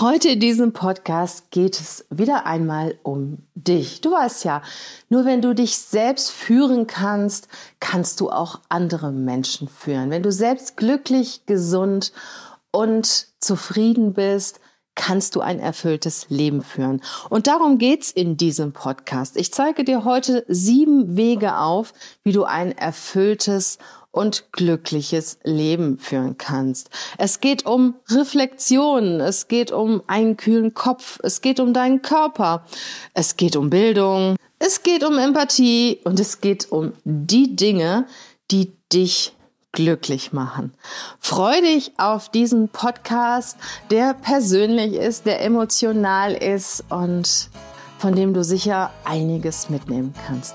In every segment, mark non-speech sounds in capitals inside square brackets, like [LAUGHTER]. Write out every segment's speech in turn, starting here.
Heute in diesem Podcast geht es wieder einmal um dich. Du weißt ja, nur wenn du dich selbst führen kannst, kannst du auch andere Menschen führen. Wenn du selbst glücklich, gesund und zufrieden bist, kannst du ein erfülltes Leben führen. Und darum geht's in diesem Podcast. Ich zeige dir heute sieben Wege auf, wie du ein erfülltes und glückliches Leben führen kannst. Es geht um Reflexion, es geht um einen kühlen Kopf, es geht um deinen Körper, es geht um Bildung, es geht um Empathie und es geht um die Dinge, die dich glücklich machen. Freu dich auf diesen Podcast, der persönlich ist, der emotional ist und von dem du sicher einiges mitnehmen kannst.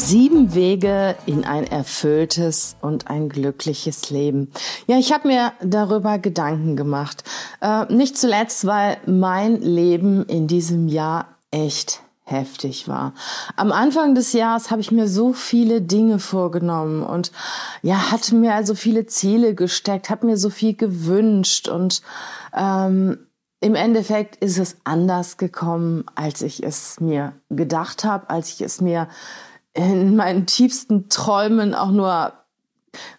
Sieben Wege in ein erfülltes und ein glückliches Leben. Ja, ich habe mir darüber Gedanken gemacht. Äh, nicht zuletzt, weil mein Leben in diesem Jahr echt heftig war. Am Anfang des Jahres habe ich mir so viele Dinge vorgenommen und ja, hatte mir also viele Ziele gesteckt, habe mir so viel gewünscht und ähm, im Endeffekt ist es anders gekommen, als ich es mir gedacht habe, als ich es mir in meinen tiefsten Träumen auch nur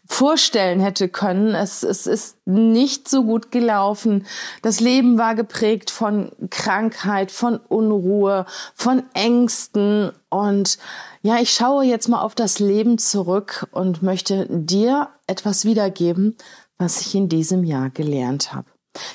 vorstellen hätte können. Es, es ist nicht so gut gelaufen. Das Leben war geprägt von Krankheit, von Unruhe, von Ängsten. Und ja, ich schaue jetzt mal auf das Leben zurück und möchte dir etwas wiedergeben, was ich in diesem Jahr gelernt habe.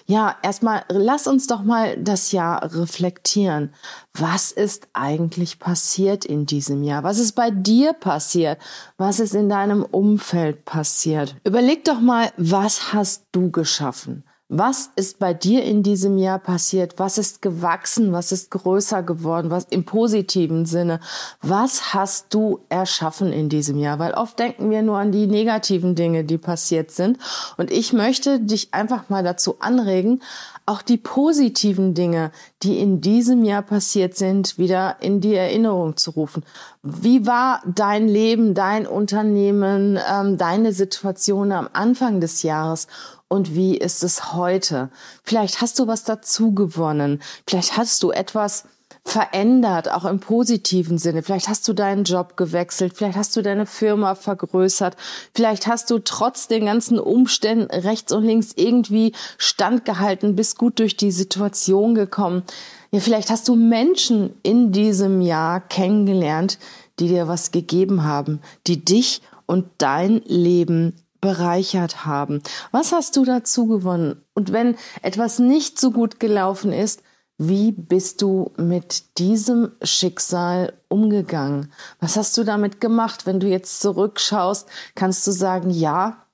Ja, erstmal lass uns doch mal das Jahr reflektieren. Was ist eigentlich passiert in diesem Jahr? Was ist bei dir passiert? Was ist in deinem Umfeld passiert? Überleg doch mal, was hast du geschaffen? Was ist bei dir in diesem Jahr passiert? Was ist gewachsen? Was ist größer geworden? Was im positiven Sinne? Was hast du erschaffen in diesem Jahr? Weil oft denken wir nur an die negativen Dinge, die passiert sind. Und ich möchte dich einfach mal dazu anregen, auch die positiven Dinge, die in diesem Jahr passiert sind, wieder in die Erinnerung zu rufen. Wie war dein Leben, dein Unternehmen, ähm, deine Situation am Anfang des Jahres? Und wie ist es heute? Vielleicht hast du was dazu gewonnen. Vielleicht hast du etwas verändert, auch im positiven Sinne. Vielleicht hast du deinen Job gewechselt, vielleicht hast du deine Firma vergrößert, vielleicht hast du trotz den ganzen Umständen rechts und links irgendwie standgehalten, bist gut durch die Situation gekommen. Ja, vielleicht hast du Menschen in diesem Jahr kennengelernt, die dir was gegeben haben, die dich und dein Leben bereichert haben? Was hast du dazu gewonnen? Und wenn etwas nicht so gut gelaufen ist, wie bist du mit diesem Schicksal umgegangen? Was hast du damit gemacht? Wenn du jetzt zurückschaust, kannst du sagen, ja,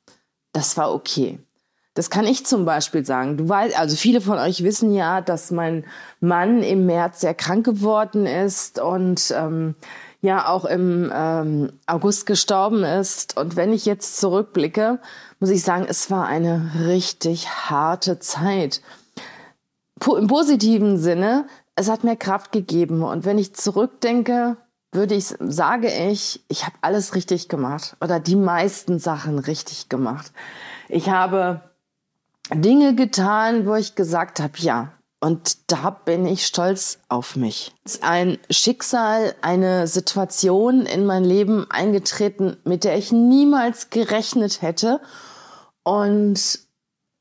das war okay. Das kann ich zum Beispiel sagen. Du weißt, also viele von euch wissen ja, dass mein Mann im März sehr krank geworden ist und ähm, ja auch im ähm, August gestorben ist. Und wenn ich jetzt zurückblicke, muss ich sagen, es war eine richtig harte Zeit. Im positiven Sinne, es hat mir Kraft gegeben. Und wenn ich zurückdenke, würde ich, sage ich, ich habe alles richtig gemacht oder die meisten Sachen richtig gemacht. Ich habe Dinge getan, wo ich gesagt habe, ja, und da bin ich stolz auf mich. Es ist ein Schicksal, eine Situation in mein Leben eingetreten, mit der ich niemals gerechnet hätte. Und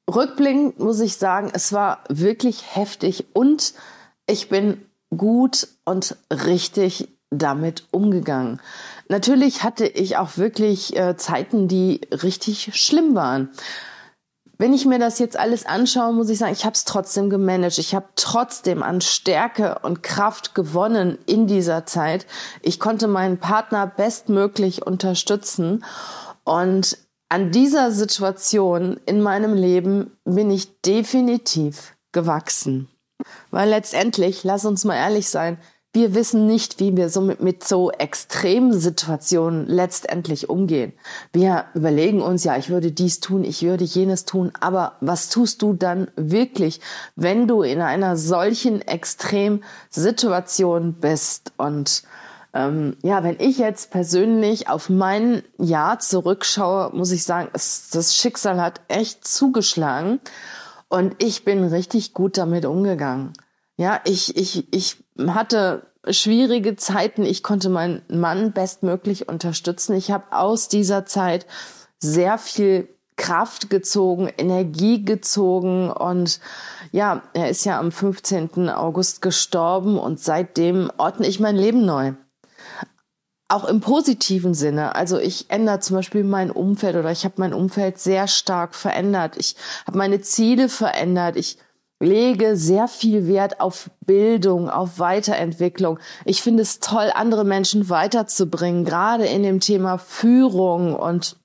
rückblickend muss ich sagen, es war wirklich heftig und ich bin gut und richtig damit umgegangen. Natürlich hatte ich auch wirklich äh, Zeiten, die richtig schlimm waren. Wenn ich mir das jetzt alles anschaue, muss ich sagen, ich habe es trotzdem gemanagt. Ich habe trotzdem an Stärke und Kraft gewonnen in dieser Zeit. Ich konnte meinen Partner bestmöglich unterstützen. Und an dieser Situation in meinem Leben bin ich definitiv gewachsen. Weil letztendlich, lass uns mal ehrlich sein, wir wissen nicht, wie wir so mit, mit so extremen Situationen letztendlich umgehen. Wir überlegen uns, ja, ich würde dies tun, ich würde jenes tun, aber was tust du dann wirklich, wenn du in einer solchen Extremsituation bist? Und ähm, ja, wenn ich jetzt persönlich auf mein Jahr zurückschaue, muss ich sagen, es, das Schicksal hat echt zugeschlagen und ich bin richtig gut damit umgegangen. Ja, ich, ich, ich hatte schwierige Zeiten. Ich konnte meinen Mann bestmöglich unterstützen. Ich habe aus dieser Zeit sehr viel Kraft gezogen, Energie gezogen und ja, er ist ja am 15. August gestorben und seitdem ordne ich mein Leben neu. Auch im positiven Sinne. Also ich ändere zum Beispiel mein Umfeld oder ich habe mein Umfeld sehr stark verändert. Ich habe meine Ziele verändert. Ich lege sehr viel Wert auf Bildung, auf Weiterentwicklung. Ich finde es toll, andere Menschen weiterzubringen, gerade in dem Thema Führung und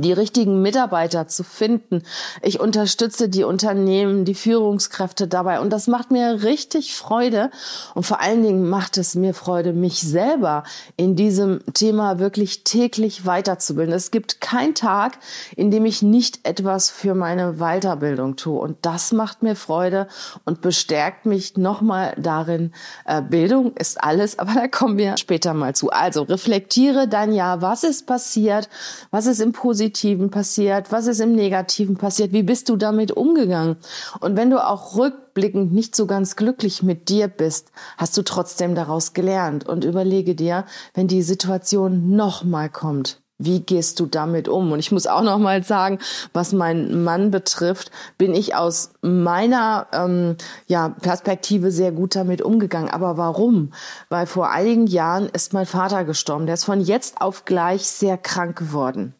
die richtigen Mitarbeiter zu finden. Ich unterstütze die Unternehmen, die Führungskräfte dabei und das macht mir richtig Freude und vor allen Dingen macht es mir Freude, mich selber in diesem Thema wirklich täglich weiterzubilden. Es gibt keinen Tag, in dem ich nicht etwas für meine Weiterbildung tue und das macht mir Freude und bestärkt mich nochmal darin. Äh, Bildung ist alles, [LAUGHS] aber da kommen wir später mal zu. Also reflektiere dein Jahr, was ist passiert, was ist im Positiven Positiven passiert? Was ist im Negativen passiert? Wie bist du damit umgegangen? Und wenn du auch rückblickend nicht so ganz glücklich mit dir bist, hast du trotzdem daraus gelernt und überlege dir, wenn die Situation nochmal kommt, wie gehst du damit um? Und ich muss auch noch mal sagen, was meinen Mann betrifft, bin ich aus meiner ähm, ja, Perspektive sehr gut damit umgegangen. Aber warum? Weil vor einigen Jahren ist mein Vater gestorben. Der ist von jetzt auf gleich sehr krank geworden.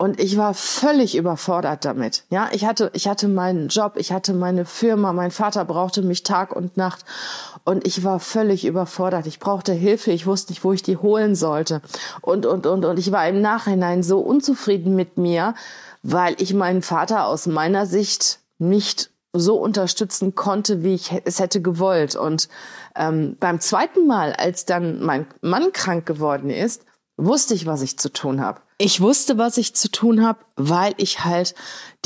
Und ich war völlig überfordert damit. Ja, ich hatte, ich hatte meinen Job, ich hatte meine Firma, mein Vater brauchte mich Tag und Nacht. Und ich war völlig überfordert. Ich brauchte Hilfe. Ich wusste nicht, wo ich die holen sollte. Und, und, und, und ich war im Nachhinein so unzufrieden mit mir, weil ich meinen Vater aus meiner Sicht nicht so unterstützen konnte, wie ich es hätte gewollt. Und ähm, beim zweiten Mal, als dann mein Mann krank geworden ist, wusste ich, was ich zu tun habe. Ich wusste, was ich zu tun habe, weil ich halt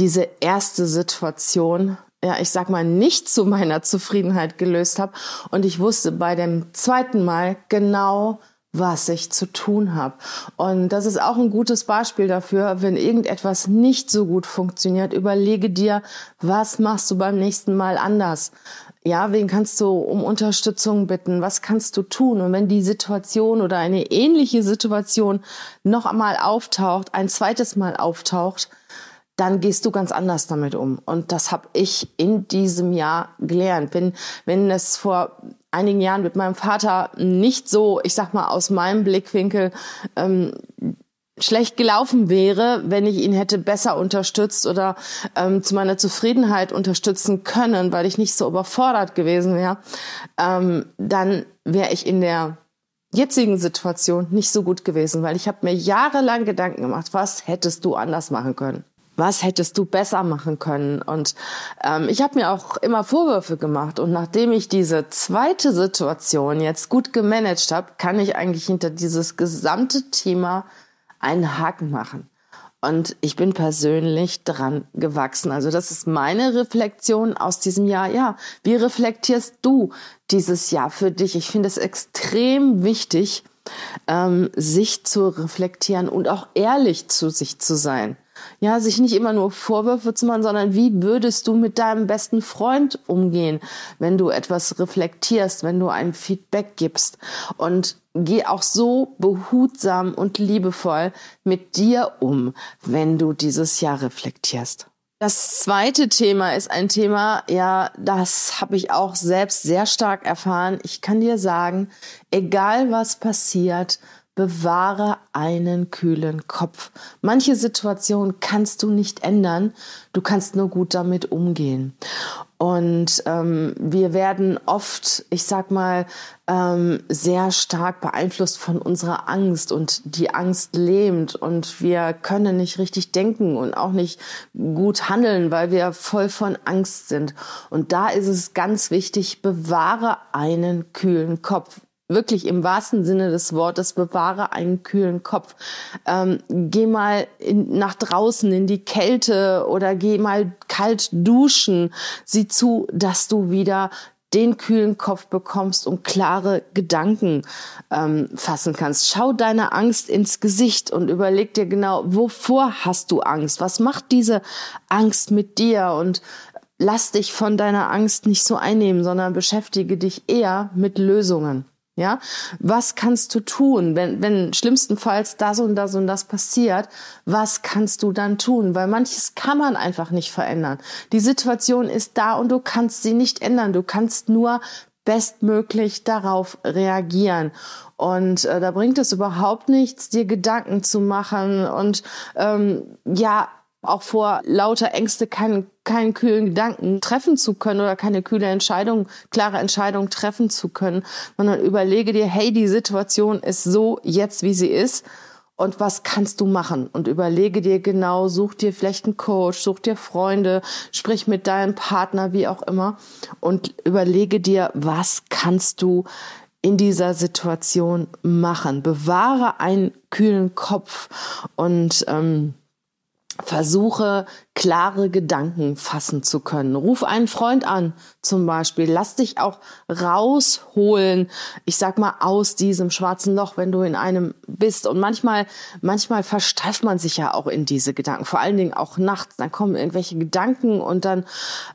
diese erste Situation, ja, ich sag mal, nicht zu meiner Zufriedenheit gelöst habe. Und ich wusste bei dem zweiten Mal genau, was ich zu tun habe. Und das ist auch ein gutes Beispiel dafür, wenn irgendetwas nicht so gut funktioniert, überlege dir, was machst du beim nächsten Mal anders? Ja, wen kannst du um Unterstützung bitten? Was kannst du tun? Und wenn die Situation oder eine ähnliche Situation noch einmal auftaucht, ein zweites Mal auftaucht, dann gehst du ganz anders damit um. Und das habe ich in diesem Jahr gelernt. Wenn, wenn es vor einigen Jahren mit meinem Vater nicht so, ich sag mal, aus meinem Blickwinkel ähm, schlecht gelaufen wäre, wenn ich ihn hätte besser unterstützt oder ähm, zu meiner Zufriedenheit unterstützen können, weil ich nicht so überfordert gewesen wäre, ähm, dann wäre ich in der jetzigen Situation nicht so gut gewesen, weil ich habe mir jahrelang Gedanken gemacht, was hättest du anders machen können? Was hättest du besser machen können? Und ähm, ich habe mir auch immer Vorwürfe gemacht. Und nachdem ich diese zweite Situation jetzt gut gemanagt habe, kann ich eigentlich hinter dieses gesamte Thema einen Haken machen. Und ich bin persönlich dran gewachsen. Also das ist meine Reflexion aus diesem Jahr. Ja, wie reflektierst du dieses Jahr für dich? Ich finde es extrem wichtig, ähm, sich zu reflektieren und auch ehrlich zu sich zu sein. Ja, sich nicht immer nur Vorwürfe zu machen, sondern wie würdest du mit deinem besten Freund umgehen, wenn du etwas reflektierst, wenn du ein Feedback gibst? Und geh auch so behutsam und liebevoll mit dir um, wenn du dieses Jahr reflektierst. Das zweite Thema ist ein Thema, ja, das habe ich auch selbst sehr stark erfahren. Ich kann dir sagen, egal was passiert, bewahre einen kühlen Kopf. Manche Situationen kannst du nicht ändern, du kannst nur gut damit umgehen. Und ähm, wir werden oft, ich sag mal, ähm, sehr stark beeinflusst von unserer Angst und die Angst lähmt und wir können nicht richtig denken und auch nicht gut handeln, weil wir voll von Angst sind. Und da ist es ganz wichtig, bewahre einen kühlen Kopf wirklich im wahrsten Sinne des Wortes, bewahre einen kühlen Kopf. Ähm, geh mal in, nach draußen in die Kälte oder geh mal kalt duschen. Sieh zu, dass du wieder den kühlen Kopf bekommst und klare Gedanken ähm, fassen kannst. Schau deiner Angst ins Gesicht und überleg dir genau, wovor hast du Angst? Was macht diese Angst mit dir? Und lass dich von deiner Angst nicht so einnehmen, sondern beschäftige dich eher mit Lösungen. Ja, was kannst du tun, wenn, wenn schlimmstenfalls das und das und das passiert? Was kannst du dann tun? Weil manches kann man einfach nicht verändern. Die Situation ist da und du kannst sie nicht ändern. Du kannst nur bestmöglich darauf reagieren. Und äh, da bringt es überhaupt nichts, dir Gedanken zu machen und ähm, ja, auch vor lauter Ängste keinen, keinen kühlen Gedanken treffen zu können oder keine kühle Entscheidung, klare Entscheidung treffen zu können, sondern überlege dir, hey, die Situation ist so jetzt, wie sie ist. Und was kannst du machen? Und überlege dir genau, such dir vielleicht einen Coach, such dir Freunde, sprich mit deinem Partner, wie auch immer. Und überlege dir, was kannst du in dieser Situation machen? Bewahre einen kühlen Kopf und ähm, versuche klare Gedanken fassen zu können. Ruf einen Freund an, zum Beispiel. Lass dich auch rausholen, ich sag mal, aus diesem schwarzen Loch, wenn du in einem bist. Und manchmal, manchmal versteift man sich ja auch in diese Gedanken, vor allen Dingen auch nachts. Dann kommen irgendwelche Gedanken und dann,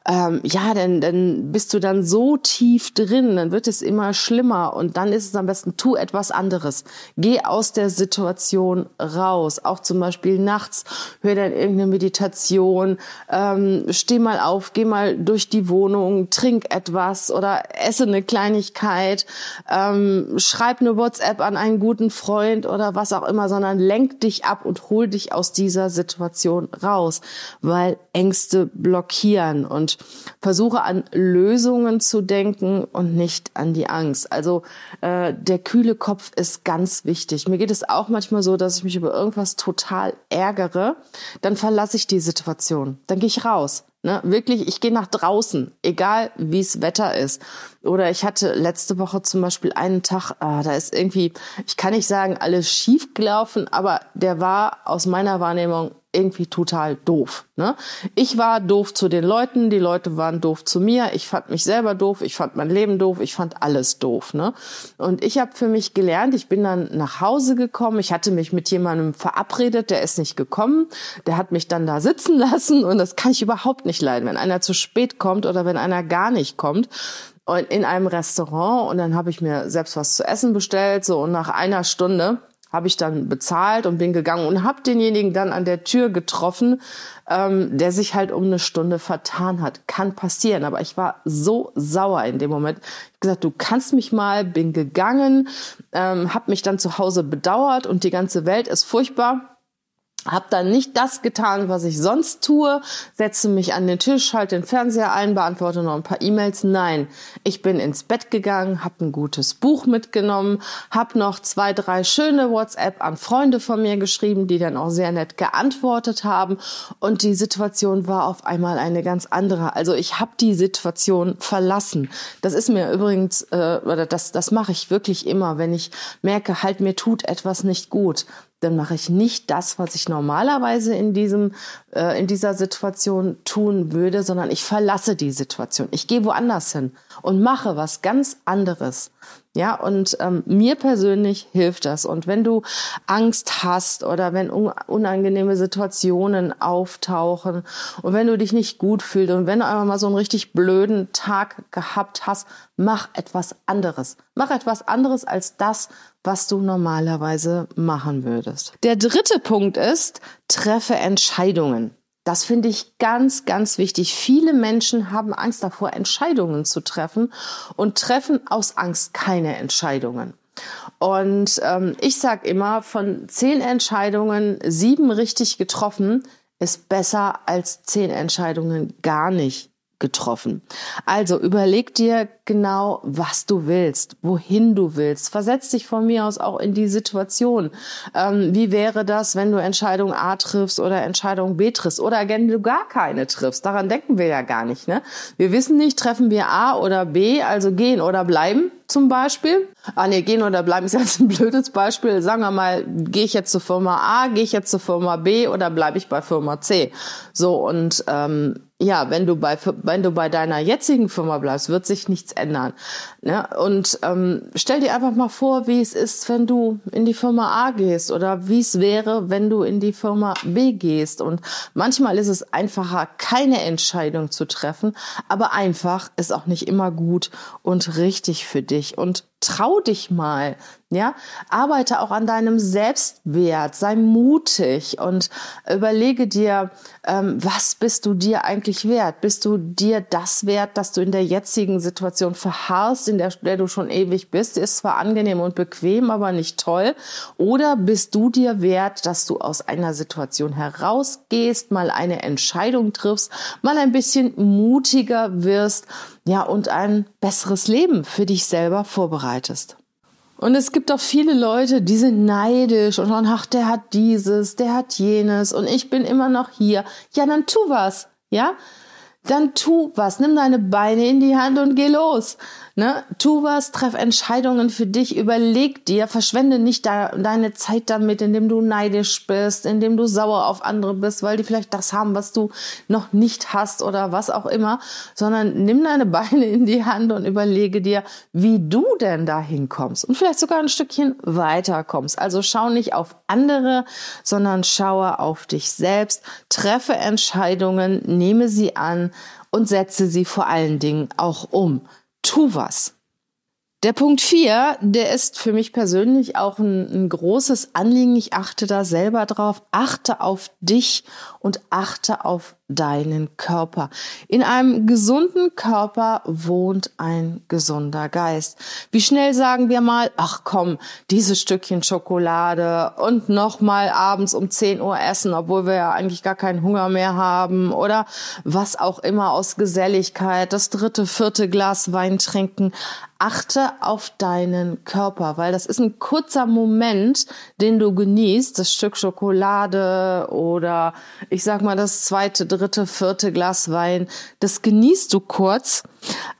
ähm, ja, dann, dann bist du dann so tief drin, dann wird es immer schlimmer und dann ist es am besten, tu etwas anderes. Geh aus der Situation raus. Auch zum Beispiel nachts, hör dann irgendeine Meditation Meditation, ähm, steh mal auf, geh mal durch die Wohnung, trink etwas oder esse eine Kleinigkeit, ähm, schreib eine WhatsApp an einen guten Freund oder was auch immer, sondern lenk dich ab und hol dich aus dieser Situation raus, weil Ängste blockieren und versuche an Lösungen zu denken und nicht an die Angst. Also äh, der kühle Kopf ist ganz wichtig. Mir geht es auch manchmal so, dass ich mich über irgendwas total ärgere, dann verlasse ich die Situation. Dann gehe ich raus. Ne? Wirklich, ich gehe nach draußen, egal wie es Wetter ist. Oder ich hatte letzte Woche zum Beispiel einen Tag, ah, da ist irgendwie, ich kann nicht sagen, alles schief gelaufen, aber der war aus meiner Wahrnehmung irgendwie total doof. Ne? Ich war doof zu den Leuten, die Leute waren doof zu mir, ich fand mich selber doof, ich fand mein Leben doof, ich fand alles doof. Ne? Und ich habe für mich gelernt, ich bin dann nach Hause gekommen, ich hatte mich mit jemandem verabredet, der ist nicht gekommen, der hat mich dann da sitzen [LAUGHS] lassen und das kann ich überhaupt nicht leiden, wenn einer zu spät kommt oder wenn einer gar nicht kommt und in einem Restaurant und dann habe ich mir selbst was zu essen bestellt so und nach einer Stunde habe ich dann bezahlt und bin gegangen und habe denjenigen dann an der Tür getroffen, ähm, der sich halt um eine Stunde vertan hat. Kann passieren, aber ich war so sauer in dem Moment. Ich habe gesagt, du kannst mich mal, bin gegangen, ähm, habe mich dann zu Hause bedauert und die ganze Welt ist furchtbar habe dann nicht das getan, was ich sonst tue, setze mich an den Tisch, schalte den Fernseher ein, beantworte noch ein paar E-Mails. Nein, ich bin ins Bett gegangen, habe ein gutes Buch mitgenommen, habe noch zwei, drei schöne WhatsApp an Freunde von mir geschrieben, die dann auch sehr nett geantwortet haben und die Situation war auf einmal eine ganz andere. Also ich habe die Situation verlassen. Das ist mir übrigens, äh, oder das, das mache ich wirklich immer, wenn ich merke, halt mir tut etwas nicht gut dann mache ich nicht das, was ich normalerweise in diesem äh, in dieser Situation tun würde, sondern ich verlasse die Situation. Ich gehe woanders hin und mache was ganz anderes. Ja, und ähm, mir persönlich hilft das. Und wenn du Angst hast oder wenn unangenehme Situationen auftauchen und wenn du dich nicht gut fühlst und wenn du einfach mal so einen richtig blöden Tag gehabt hast, mach etwas anderes. Mach etwas anderes als das, was du normalerweise machen würdest. Der dritte Punkt ist, treffe Entscheidungen. Das finde ich ganz, ganz wichtig. Viele Menschen haben Angst davor, Entscheidungen zu treffen und treffen aus Angst keine Entscheidungen. Und ähm, ich sag immer, von zehn Entscheidungen sieben richtig getroffen ist besser als zehn Entscheidungen gar nicht getroffen. Also überleg dir genau, was du willst, wohin du willst. Versetz dich von mir aus auch in die Situation. Ähm, wie wäre das, wenn du Entscheidung A triffst oder Entscheidung B triffst oder wenn du gar keine triffst? Daran denken wir ja gar nicht. Ne? Wir wissen nicht, treffen wir A oder B, also gehen oder bleiben zum Beispiel. Ah nee, gehen oder bleiben ist [LAUGHS] jetzt ein blödes Beispiel. Sagen wir mal, gehe ich jetzt zur Firma A, gehe ich jetzt zur Firma B oder bleibe ich bei Firma C? So und ähm, ja, wenn du bei wenn du bei deiner jetzigen Firma bleibst, wird sich nichts ändern. Ne? Und ähm, stell dir einfach mal vor, wie es ist, wenn du in die Firma A gehst oder wie es wäre, wenn du in die Firma B gehst. Und manchmal ist es einfacher, keine Entscheidung zu treffen, aber einfach ist auch nicht immer gut und richtig für dich. Und trau dich mal, ja, arbeite auch an deinem Selbstwert, sei mutig und überlege dir, ähm, was bist du dir eigentlich wert? Bist du dir das wert, dass du in der jetzigen Situation verharrst, in der, der du schon ewig bist? Ist zwar angenehm und bequem, aber nicht toll. Oder bist du dir wert, dass du aus einer Situation herausgehst, mal eine Entscheidung triffst, mal ein bisschen mutiger wirst, ja, und ein besseres Leben für dich selber vorbereitest. Und es gibt auch viele Leute, die sind neidisch und sagen, ach, der hat dieses, der hat jenes und ich bin immer noch hier. Ja, dann tu was, ja? Dann tu was, nimm deine Beine in die Hand und geh los. Ne? Tu was, treff Entscheidungen für dich, überleg dir, verschwende nicht da, deine Zeit damit, indem du neidisch bist, indem du sauer auf andere bist, weil die vielleicht das haben, was du noch nicht hast oder was auch immer, sondern nimm deine Beine in die Hand und überlege dir, wie du denn dahin kommst und vielleicht sogar ein Stückchen weiter kommst. Also schau nicht auf andere, sondern schaue auf dich selbst, treffe Entscheidungen, nehme sie an und setze sie vor allen Dingen auch um tu was. Der Punkt vier, der ist für mich persönlich auch ein, ein, großes Anliegen. Ich achte da selber drauf. Achte auf dich und achte auf deinen Körper. In einem gesunden Körper wohnt ein gesunder Geist. Wie schnell sagen wir mal, ach komm, dieses Stückchen Schokolade und nochmal abends um 10 Uhr essen, obwohl wir ja eigentlich gar keinen Hunger mehr haben oder was auch immer aus Geselligkeit, das dritte, vierte Glas Wein trinken achte auf deinen Körper, weil das ist ein kurzer Moment, den du genießt, das Stück Schokolade oder ich sag mal das zweite, dritte, vierte Glas Wein, das genießt du kurz,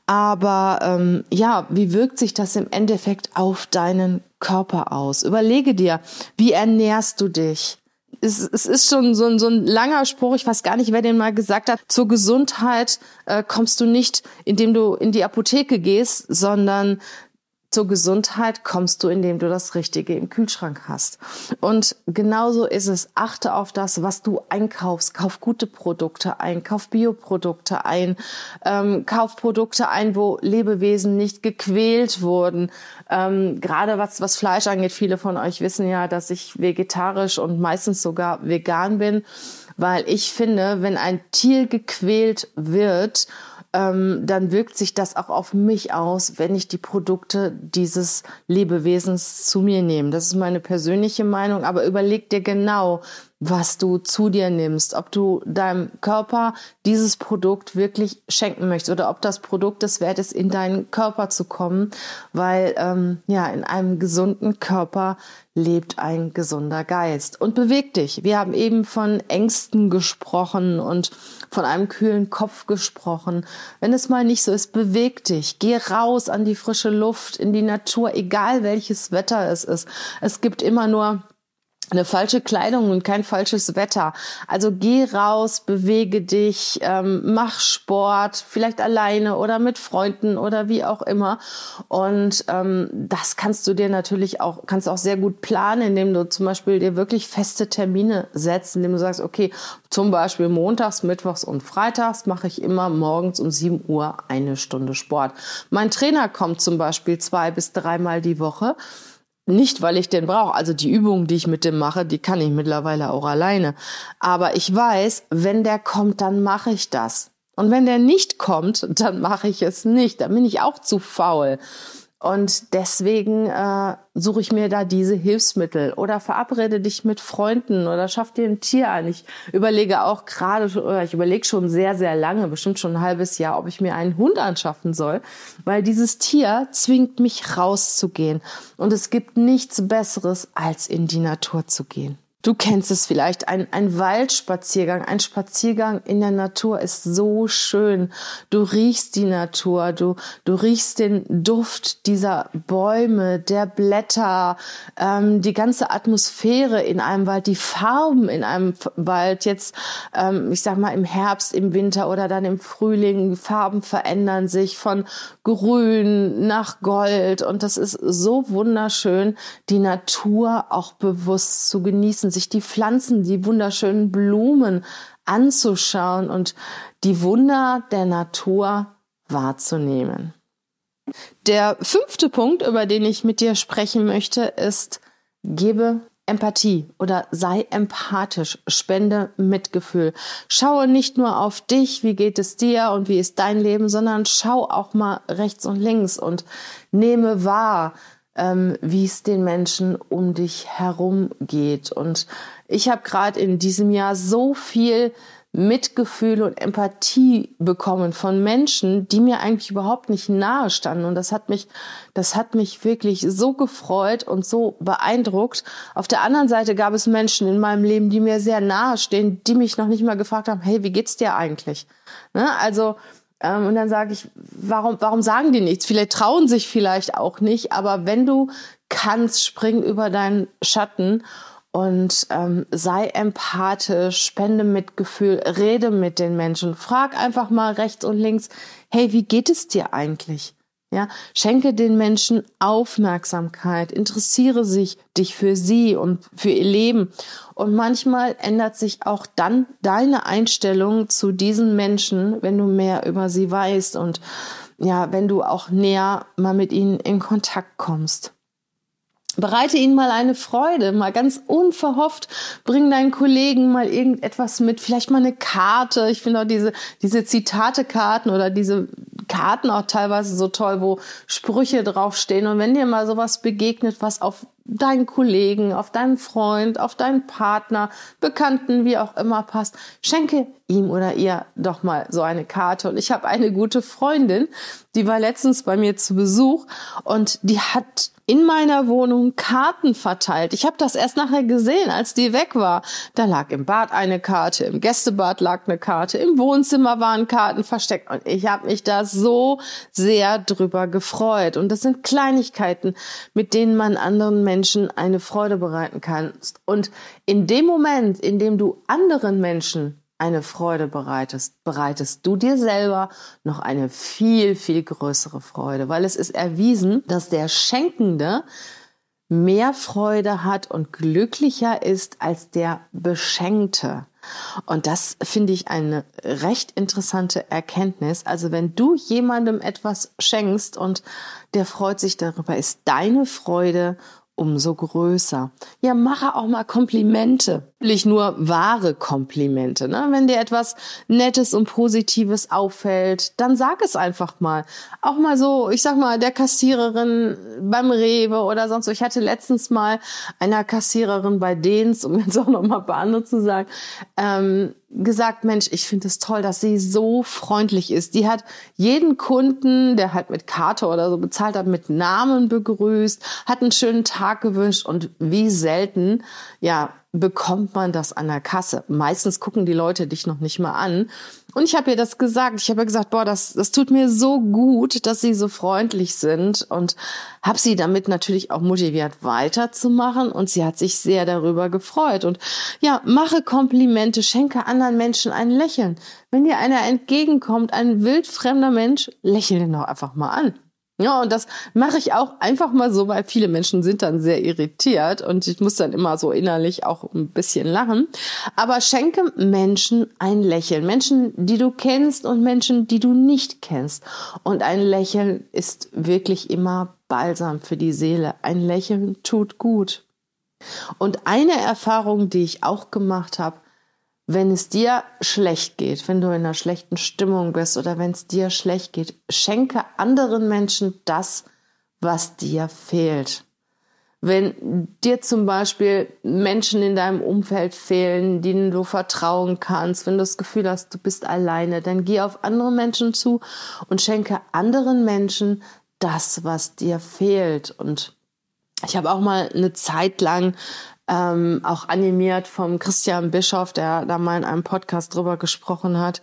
aber ähm, ja, wie wirkt sich das im Endeffekt auf deinen Körper aus? Überlege dir, wie ernährst du dich? es, es ist schon so ein, so ein langer Spruch, ich weiß gar nicht, wer den mal gesagt hat. Zur Gesundheit äh, kommst du nicht, indem du in die Apotheke gehst, sondern zur Gesundheit kommst du, indem du das Richtige im Kühlschrank hast. Und genauso ist es. Achte auf das, was du einkaufst. Kauf gute Produkte ein, kauf Bioprodukte ein, ähm, kauf Produkte ein, wo Lebewesen nicht gequält wurden. Ähm, gerade was, was Fleisch angeht, viele von euch wissen ja, dass ich vegetarisch und meistens sogar vegan bin, weil ich finde, wenn ein Tier gequält wird, ähm, dann wirkt sich das auch auf mich aus, wenn ich die Produkte dieses Lebewesens zu mir nehme. Das ist meine persönliche Meinung, aber überleg dir genau, was du zu dir nimmst, ob du deinem Körper dieses Produkt wirklich schenken möchtest oder ob das Produkt es wert ist, in deinen Körper zu kommen, weil ähm, ja in einem gesunden Körper lebt ein gesunder Geist und beweg dich. Wir haben eben von Ängsten gesprochen und von einem kühlen Kopf gesprochen. Wenn es mal nicht so ist, beweg dich, geh raus an die frische Luft, in die Natur, egal welches Wetter es ist. Es gibt immer nur eine falsche Kleidung und kein falsches Wetter. Also geh raus, bewege dich, ähm, mach Sport, vielleicht alleine oder mit Freunden oder wie auch immer. Und ähm, das kannst du dir natürlich auch, kannst auch sehr gut planen, indem du zum Beispiel dir wirklich feste Termine setzt, indem du sagst, okay, zum Beispiel montags, mittwochs und freitags mache ich immer morgens um 7 Uhr eine Stunde Sport. Mein Trainer kommt zum Beispiel zwei bis dreimal die Woche. Nicht, weil ich den brauche. Also die Übungen, die ich mit dem mache, die kann ich mittlerweile auch alleine. Aber ich weiß, wenn der kommt, dann mache ich das. Und wenn der nicht kommt, dann mache ich es nicht. Dann bin ich auch zu faul. Und deswegen äh, suche ich mir da diese Hilfsmittel oder verabrede dich mit Freunden oder schaff dir ein Tier ein. Ich überlege auch gerade, ich überlege schon sehr, sehr lange, bestimmt schon ein halbes Jahr, ob ich mir einen Hund anschaffen soll, weil dieses Tier zwingt mich rauszugehen. Und es gibt nichts Besseres, als in die Natur zu gehen. Du kennst es vielleicht, ein, ein Waldspaziergang, ein Spaziergang in der Natur ist so schön. Du riechst die Natur, du, du riechst den Duft dieser Bäume, der Blätter, ähm, die ganze Atmosphäre in einem Wald, die Farben in einem Wald. Jetzt, ähm, ich sag mal, im Herbst, im Winter oder dann im Frühling, Farben verändern sich von grün nach gold. Und das ist so wunderschön, die Natur auch bewusst zu genießen draußen, sich die Pflanzen, die wunderschönen Blumen anzuschauen und die Wunder der Natur wahrzunehmen. Der fünfte Punkt, über den ich mit dir sprechen möchte, ist, gebe Empathie oder sei empathisch, spende Mitgefühl. Schaue nicht nur auf dich, wie geht es dir und wie ist dein Leben, sondern schau auch mal rechts und links und nehme wahr, ähm, wie es den Menschen um dich herum geht. Und ich habe gerade in diesem Jahr so viel Mitgefühl und Empathie bekommen von Menschen, die mir eigentlich überhaupt nicht nahe standen. Und das hat mich, das hat mich wirklich so gefreut und so beeindruckt. Auf der anderen Seite gab es Menschen in meinem Leben, die mir sehr nahe stehen, die mich noch nicht mal gefragt haben, hey, wie geht's dir eigentlich? Ne? Also, ähm, und dann sage ich, warum, warum sagen die nichts? Vielleicht trauen sich vielleicht auch nicht, aber wenn du kannst, spring über deinen Schatten und ähm, sei empathisch, spende Mitgefühl, rede mit den Menschen, frag einfach mal rechts und links, hey, wie geht es dir eigentlich? Ja, schenke den Menschen Aufmerksamkeit, interessiere sich dich für sie und für ihr Leben. Und manchmal ändert sich auch dann deine Einstellung zu diesen Menschen, wenn du mehr über sie weißt und ja, wenn du auch näher mal mit ihnen in Kontakt kommst. Bereite ihnen mal eine Freude, mal ganz unverhofft, bring deinen Kollegen mal irgendetwas mit, vielleicht mal eine Karte. Ich finde auch diese, diese Zitatekarten oder diese Karten auch teilweise so toll, wo Sprüche draufstehen. Und wenn dir mal sowas begegnet, was auf deinen Kollegen, auf deinen Freund, auf deinen Partner, Bekannten, wie auch immer passt, schenke ihm oder ihr doch mal so eine Karte. Und ich habe eine gute Freundin, die war letztens bei mir zu Besuch und die hat in meiner Wohnung Karten verteilt. Ich habe das erst nachher gesehen, als die weg war. Da lag im Bad eine Karte, im Gästebad lag eine Karte, im Wohnzimmer waren Karten versteckt und ich habe mich da so sehr drüber gefreut. Und das sind Kleinigkeiten, mit denen man anderen Menschen eine Freude bereiten kann. Und in dem Moment, in dem du anderen Menschen eine Freude bereitest, bereitest du dir selber noch eine viel, viel größere Freude, weil es ist erwiesen, dass der Schenkende mehr Freude hat und glücklicher ist als der Beschenkte. Und das finde ich eine recht interessante Erkenntnis. Also wenn du jemandem etwas schenkst und der freut sich darüber, ist deine Freude umso größer. Ja, mache auch mal Komplimente. Nicht nur wahre Komplimente. Ne? Wenn dir etwas Nettes und Positives auffällt, dann sag es einfach mal. Auch mal so, ich sag mal, der Kassiererin beim Rewe oder sonst so. Ich hatte letztens mal einer Kassiererin bei Dens, um jetzt auch noch mal ein paar andere zu sagen, ähm, gesagt, Mensch, ich finde es toll, dass sie so freundlich ist. Die hat jeden Kunden, der halt mit Karte oder so bezahlt hat, mit Namen begrüßt, hat einen schönen Tag gewünscht und wie selten, ja, bekommt man das an der Kasse. Meistens gucken die Leute dich noch nicht mal an. Und ich habe ihr das gesagt. Ich habe ihr gesagt, boah, das, das tut mir so gut, dass sie so freundlich sind und habe sie damit natürlich auch motiviert weiterzumachen und sie hat sich sehr darüber gefreut. Und ja, mache Komplimente, schenke anderen Menschen ein Lächeln. Wenn dir einer entgegenkommt, ein wildfremder Mensch, lächel den doch einfach mal an. Ja, und das mache ich auch einfach mal so, weil viele Menschen sind dann sehr irritiert und ich muss dann immer so innerlich auch ein bisschen lachen. Aber schenke Menschen ein Lächeln. Menschen, die du kennst und Menschen, die du nicht kennst. Und ein Lächeln ist wirklich immer Balsam für die Seele. Ein Lächeln tut gut. Und eine Erfahrung, die ich auch gemacht habe, wenn es dir schlecht geht, wenn du in einer schlechten Stimmung bist oder wenn es dir schlecht geht, schenke anderen Menschen das, was dir fehlt. Wenn dir zum Beispiel Menschen in deinem Umfeld fehlen, denen du vertrauen kannst, wenn du das Gefühl hast, du bist alleine, dann geh auf andere Menschen zu und schenke anderen Menschen das, was dir fehlt. Und ich habe auch mal eine Zeit lang ähm, auch animiert vom Christian Bischof, der da mal in einem Podcast drüber gesprochen hat,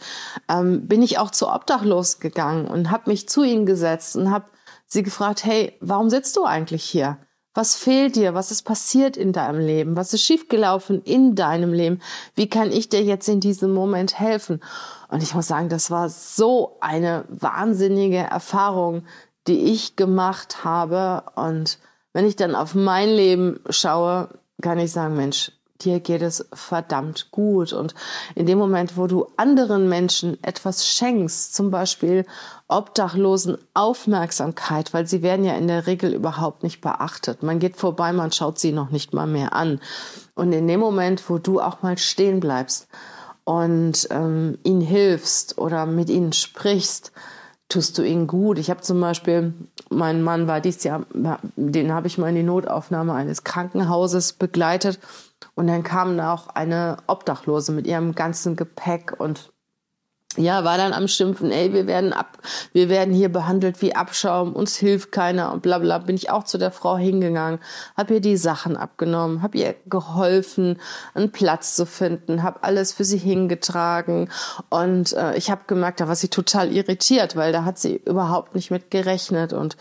ähm, bin ich auch zu Obdachlos gegangen und habe mich zu ihnen gesetzt und habe sie gefragt, hey, warum sitzt du eigentlich hier? Was fehlt dir? Was ist passiert in deinem Leben? Was ist schiefgelaufen in deinem Leben? Wie kann ich dir jetzt in diesem Moment helfen? Und ich muss sagen, das war so eine wahnsinnige Erfahrung, die ich gemacht habe. Und wenn ich dann auf mein Leben schaue, kann ich sagen, Mensch, dir geht es verdammt gut. Und in dem Moment, wo du anderen Menschen etwas schenkst, zum Beispiel Obdachlosen Aufmerksamkeit, weil sie werden ja in der Regel überhaupt nicht beachtet. Man geht vorbei, man schaut sie noch nicht mal mehr an. Und in dem Moment, wo du auch mal stehen bleibst und ähm, ihnen hilfst oder mit ihnen sprichst, tust du ihnen gut. Ich habe zum Beispiel, mein Mann war dieses Jahr, den habe ich mal in die Notaufnahme eines Krankenhauses begleitet und dann kam auch eine Obdachlose mit ihrem ganzen Gepäck und ja, war dann am Schimpfen, ey, wir werden ab, wir werden hier behandelt wie Abschaum, uns hilft keiner und bla bla. Bin ich auch zu der Frau hingegangen, habe ihr die Sachen abgenommen, habe ihr geholfen, einen Platz zu finden, habe alles für sie hingetragen und äh, ich habe gemerkt, da war sie total irritiert, weil da hat sie überhaupt nicht mit gerechnet und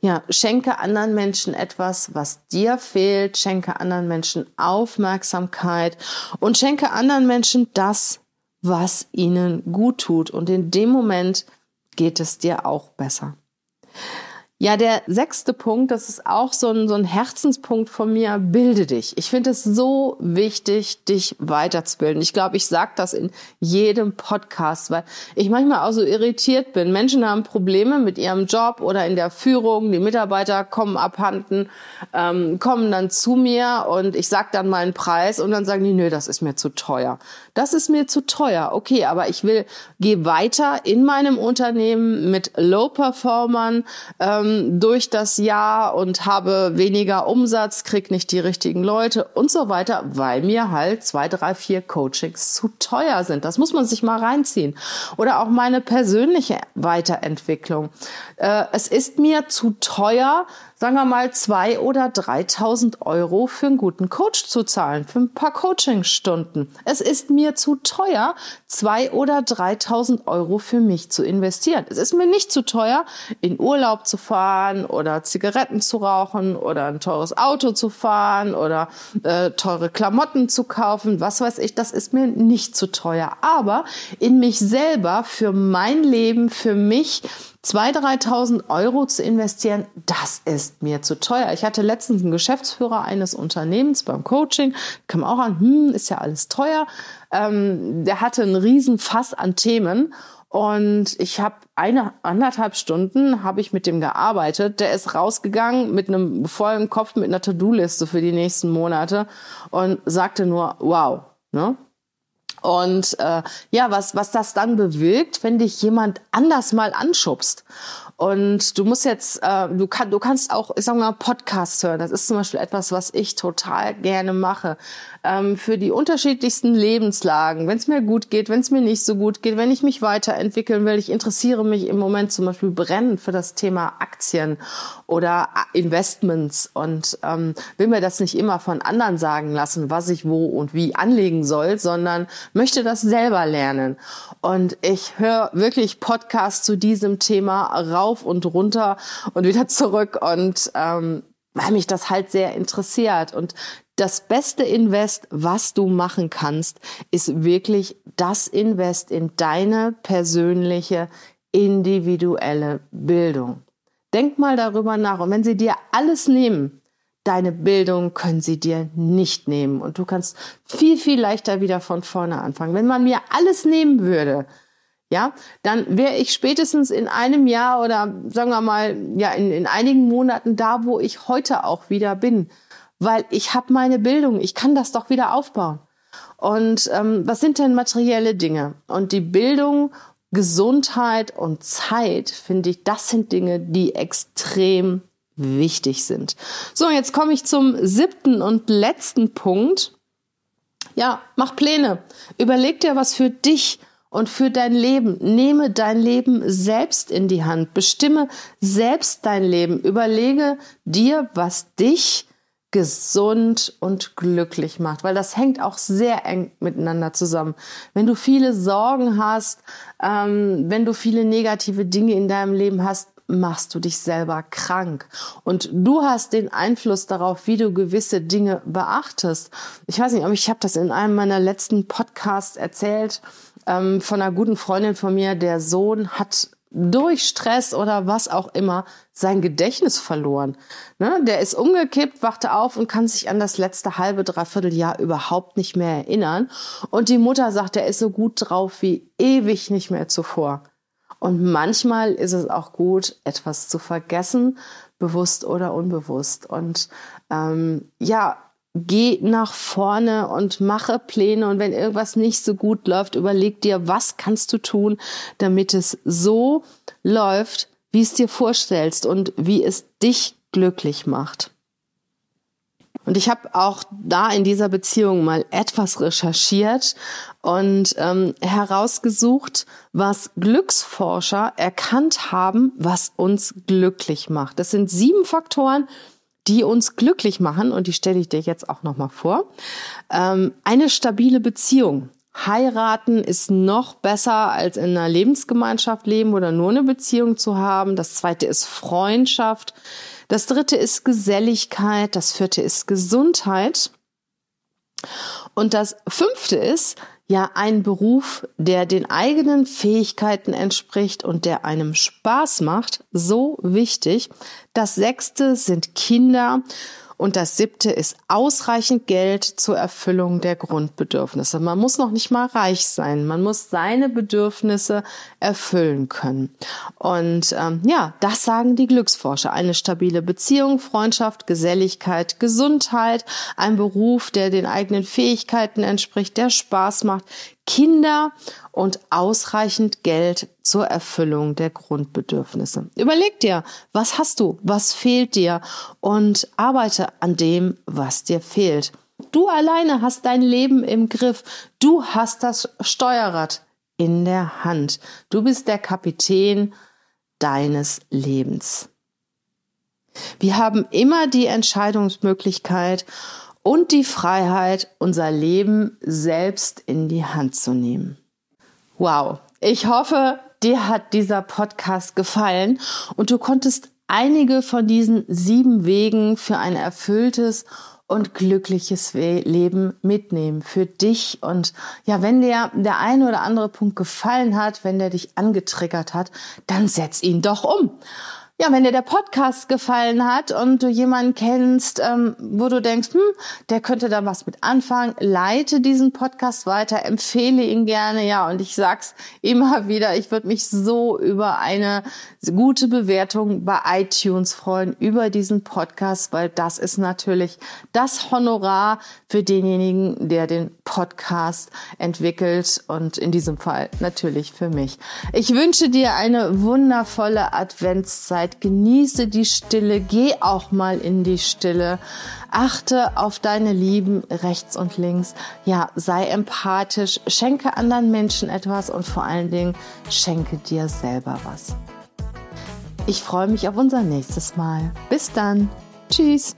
ja, schenke anderen Menschen etwas, was dir fehlt, schenke anderen Menschen Aufmerksamkeit und schenke anderen Menschen das, was ihnen gut tut. Und in dem Moment geht es dir auch besser. Ja, der sechste Punkt, das ist auch so ein, so ein Herzenspunkt von mir, bilde dich. Ich finde es so wichtig, dich weiterzubilden. Ich glaube, ich sage das in jedem Podcast, weil ich manchmal auch so irritiert bin. Menschen haben Probleme mit ihrem Job oder in der Führung. Die Mitarbeiter kommen abhanden, ähm, kommen dann zu mir und ich sage dann meinen Preis und dann sagen die, nö, das ist mir zu teuer. Das ist mir zu teuer. Okay, aber ich will, gehe weiter in meinem Unternehmen mit Low-Performern, ähm, durch das Jahr und habe weniger Umsatz, krieg nicht die richtigen Leute und so weiter, weil mir halt zwei, drei, vier Coachings zu teuer sind. Das muss man sich mal reinziehen. Oder auch meine persönliche Weiterentwicklung. Äh, es ist mir zu teuer, sagen wir mal, zwei oder 3.000 Euro für einen guten Coach zu zahlen, für ein paar Coachingstunden. Es ist mir zu teuer, zwei oder 3.000 Euro für mich zu investieren. Es ist mir nicht zu teuer, in Urlaub zu fahren oder Zigaretten zu rauchen oder ein teures Auto zu fahren oder äh, teure Klamotten zu kaufen, was weiß ich, das ist mir nicht zu teuer. Aber in mich selber, für mein Leben, für mich, 2.000, 3.000 Euro zu investieren, das ist mir zu teuer. Ich hatte letztens einen Geschäftsführer eines Unternehmens beim Coaching, kam auch an, hm, ist ja alles teuer. Ähm, der hatte einen riesen Fass an Themen und ich habe eine anderthalb Stunden habe ich mit dem gearbeitet. Der ist rausgegangen mit einem vollen Kopf mit einer To-Do-Liste für die nächsten Monate und sagte nur wow. Ne? Und äh, ja, was, was das dann bewirkt, wenn dich jemand anders mal anschubst. Und du musst jetzt, äh, du, kann, du kannst auch, ich sag mal, Podcasts hören. Das ist zum Beispiel etwas, was ich total gerne mache. Ähm, für die unterschiedlichsten Lebenslagen. Wenn es mir gut geht, wenn es mir nicht so gut geht, wenn ich mich weiterentwickeln will. Ich interessiere mich im Moment zum Beispiel brennend für das Thema Aktien oder Investments und ähm, will mir das nicht immer von anderen sagen lassen, was ich wo und wie anlegen soll, sondern möchte das selber lernen. Und ich höre wirklich Podcasts zu diesem Thema rauf und runter und wieder [LAUGHS] zurück und ähm, weil mich das halt sehr interessiert. Und das beste Invest, was du machen kannst, ist wirklich das Invest in deine persönliche, individuelle Bildung. Denk mal darüber nach. Und wenn sie dir alles nehmen, deine Bildung können sie dir nicht nehmen. Und du kannst viel, viel leichter wieder von vorne anfangen. Wenn man mir alles nehmen würde, ja, dann wäre ich spätestens in einem Jahr oder sagen wir mal, ja, in, in einigen Monaten da, wo ich heute auch wieder bin. Weil ich habe meine Bildung, ich kann das doch wieder aufbauen. Und ähm, was sind denn materielle Dinge? Und die Bildung, Gesundheit und Zeit, finde ich, das sind Dinge, die extrem wichtig sind. So, jetzt komme ich zum siebten und letzten Punkt. Ja, mach Pläne. Überleg dir was für dich und für dein Leben. Nehme dein Leben selbst in die Hand. Bestimme selbst dein Leben. Überlege dir, was dich gesund und glücklich macht, weil das hängt auch sehr eng miteinander zusammen. Wenn du viele Sorgen hast, ähm, wenn du viele negative Dinge in deinem Leben hast, machst du dich selber krank. Und du hast den Einfluss darauf, wie du gewisse Dinge beachtest. Ich weiß nicht, aber ich habe das in einem meiner letzten Podcasts erzählt ähm, von einer guten Freundin von mir. Der Sohn hat durch Stress oder was auch immer sein Gedächtnis verloren. Ne? Der ist umgekippt, wachte auf und kann sich an das letzte halbe, dreiviertel Jahr überhaupt nicht mehr erinnern. Und die Mutter sagt, er ist so gut drauf wie ewig nicht mehr zuvor. Und manchmal ist es auch gut, etwas zu vergessen, bewusst oder unbewusst. Und ähm, ja, geh nach vorne und mache Pläne. Und wenn irgendwas nicht so gut läuft, überleg dir, was kannst du tun, damit es so läuft, wie es dir vorstellst und wie es dich glücklich macht. Und ich habe auch da in dieser Beziehung mal etwas recherchiert und ähm, herausgesucht, was Glücksforscher erkannt haben, was uns glücklich macht. Das sind sieben Faktoren, die uns glücklich machen und die stelle ich dir jetzt auch noch mal vor. Ähm, eine stabile Beziehung. Heiraten ist noch besser als in einer Lebensgemeinschaft leben oder nur eine Beziehung zu haben. Das zweite ist Freundschaft. Das dritte ist Geselligkeit, das vierte ist Gesundheit. Und das fünfte ist ja ein Beruf, der den eigenen Fähigkeiten entspricht und der einem Spaß macht, so wichtig. Das sechste sind Kinder und das siebte ist ausreichend Geld zur Erfüllung der Grundbedürfnisse. Man muss noch nicht mal reich sein. Man muss seine Bedürfnisse erfüllen können. Und ähm, ja, das sagen die Glücksforscher. Eine stabile Beziehung, Freundschaft, Geselligkeit, Gesundheit, ein Beruf, der den eigenen Fähigkeiten entspricht, der Spaß macht, Kinder und ausreichend Geld zur Erfüllung der Grundbedürfnisse. Überleg dir, was hast du, was fehlt dir und arbeite an dem, was dir fehlt. Du alleine hast dein Leben im Griff. Du hast das Steuerrad in der Hand. Du bist der Kapitän deines Lebens. Wir haben immer die Entscheidungsmöglichkeit und die Freiheit, unser Leben selbst in die Hand zu nehmen. Wow, ich hoffe, dir hat dieser Podcast gefallen und du konntest einige von diesen sieben Wegen für ein erfülltes und glückliches Leben mitnehmen für dich. Und ja, wenn dir der eine oder andere Punkt gefallen hat, wenn der dich angetriggert hat, dann setz ihn doch um. Ja, wenn dir der Podcast gefallen hat und du jemanden kennst, ähm, wo du denkst, hm, der könnte da was mit anfangen, leite diesen Podcast weiter, empfehle ihn gerne. Ja, und ich sag's immer [LAUGHS] wieder, ich würde mich so über eine gute Bewertung bei iTunes freuen, über diesen Podcast, weil das ist natürlich das Honorar für denjenigen, der den Podcast entwickelt und in diesem Fall natürlich für mich. Ich wünsche dir eine wundervolle Adventszeit Zeit, genieße die Stille, geh auch mal in die Stille, achte auf deine Lieben rechts und links, ja, sei empathisch, schenke anderen Menschen etwas und vor allen Dingen schenke dir selber was. Ich freue mich auf unser nächstes Mal. Bis dann. Tschüss.